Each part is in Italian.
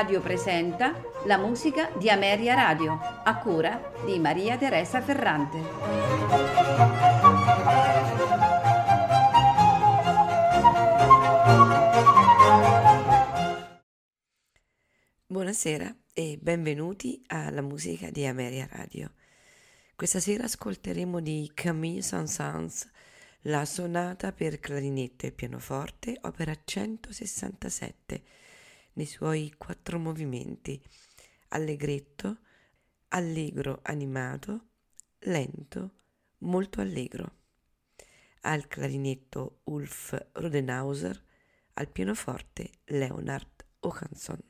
Radio presenta la musica di Ameria Radio, a cura di Maria Teresa Ferrante. Buonasera e benvenuti alla musica di Ameria Radio. Questa sera ascolteremo di Camille Saint-Saëns la sonata per clarinetto e pianoforte, opera 167, nei suoi quattro movimenti, allegretto, allegro animato, lento, molto allegro. Al clarinetto Ulf Rodenhauser, al pianoforte Leonard Johansson.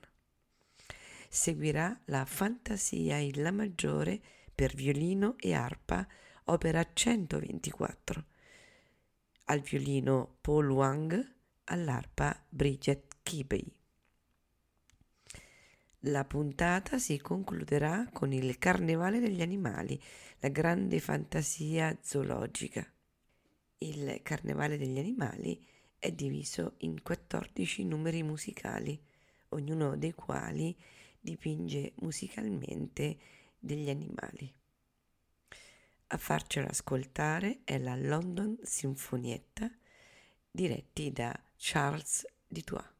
Seguirà la Fantasia in La maggiore per violino e arpa, opera 124. Al violino Paul Wang, all'arpa Bridget Kibey. La puntata si concluderà con il Carnevale degli animali, la grande fantasia zoologica. Il Carnevale degli animali è diviso in 14 numeri musicali, ognuno dei quali dipinge musicalmente degli animali. A farcela ascoltare è la London Sinfonietta diretti da Charles Dutoit.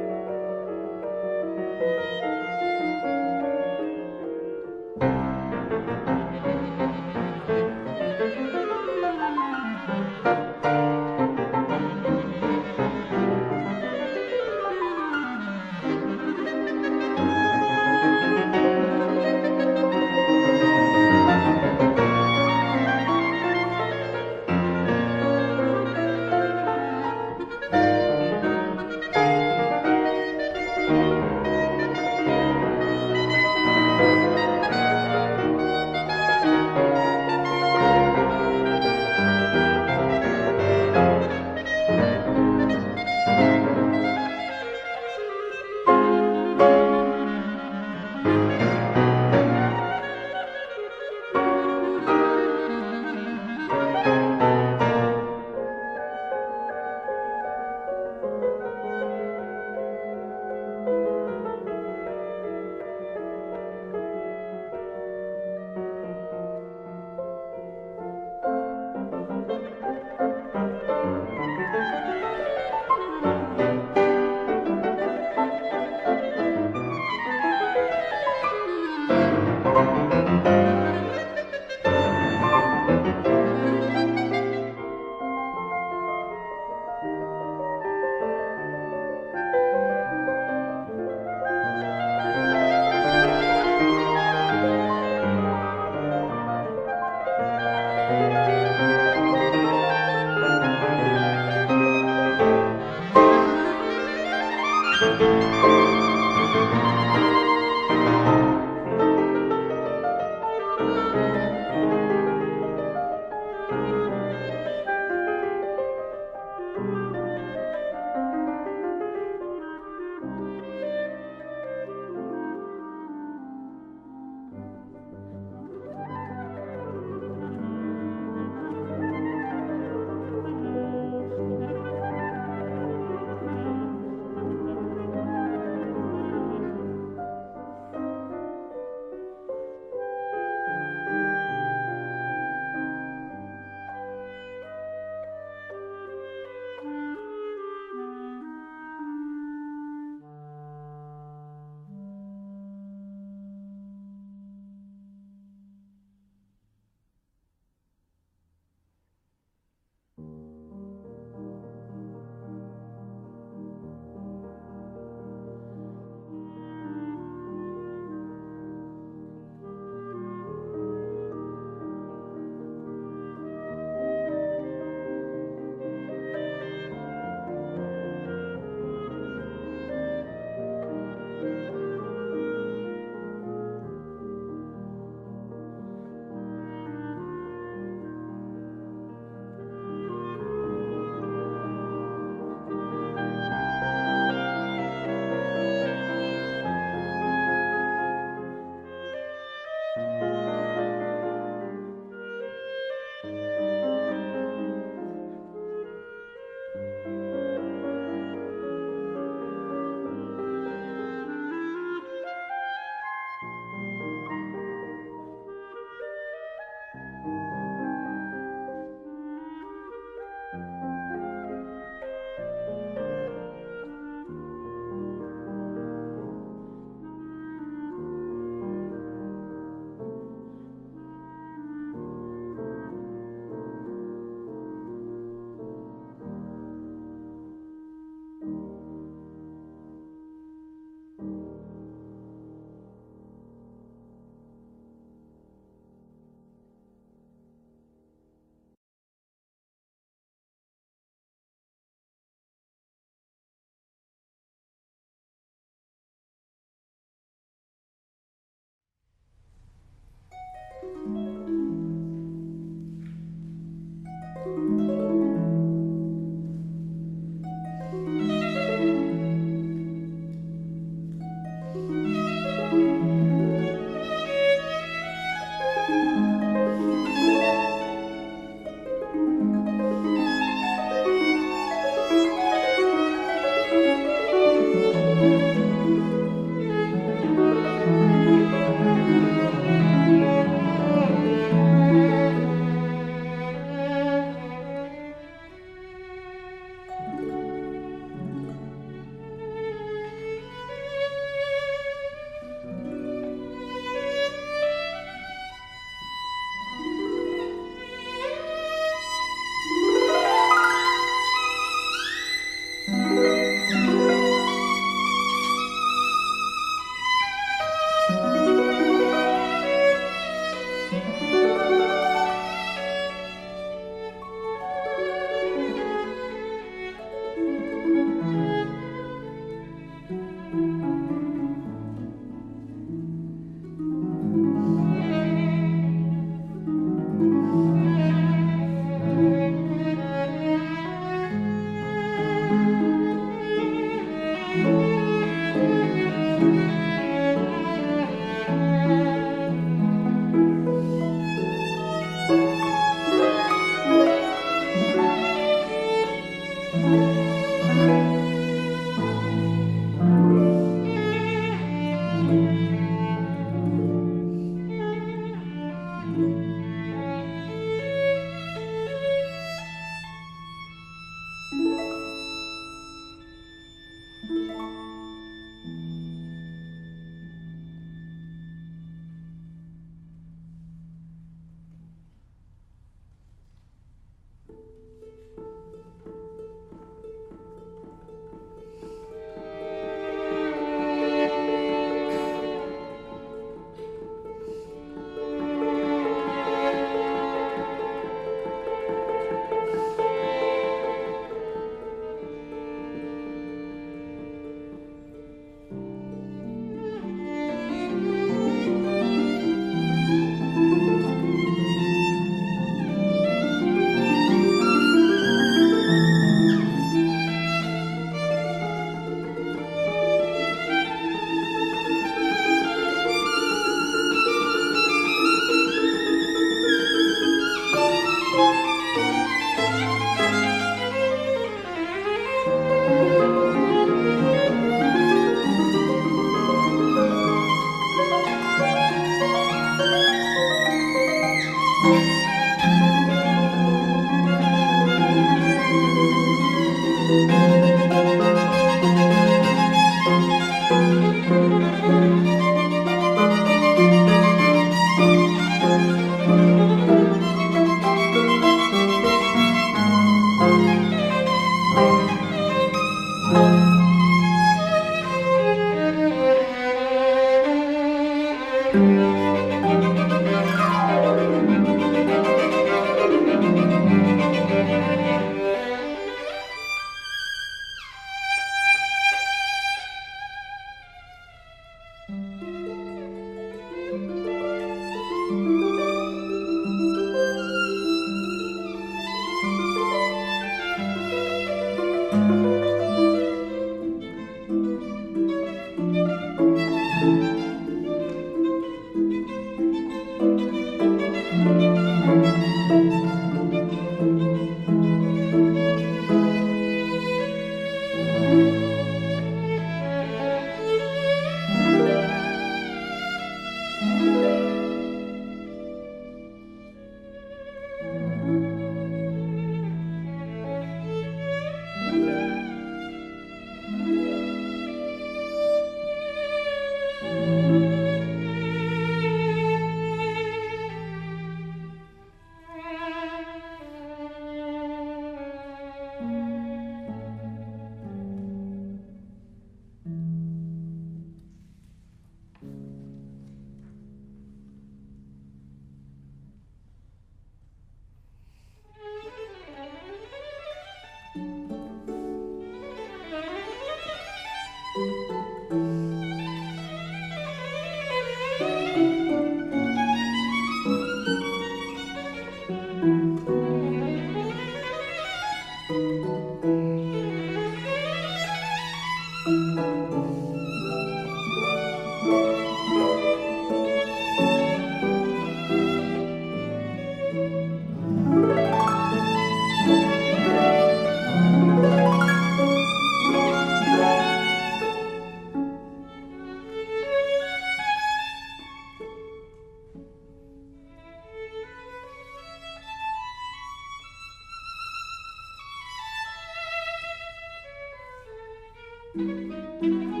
Música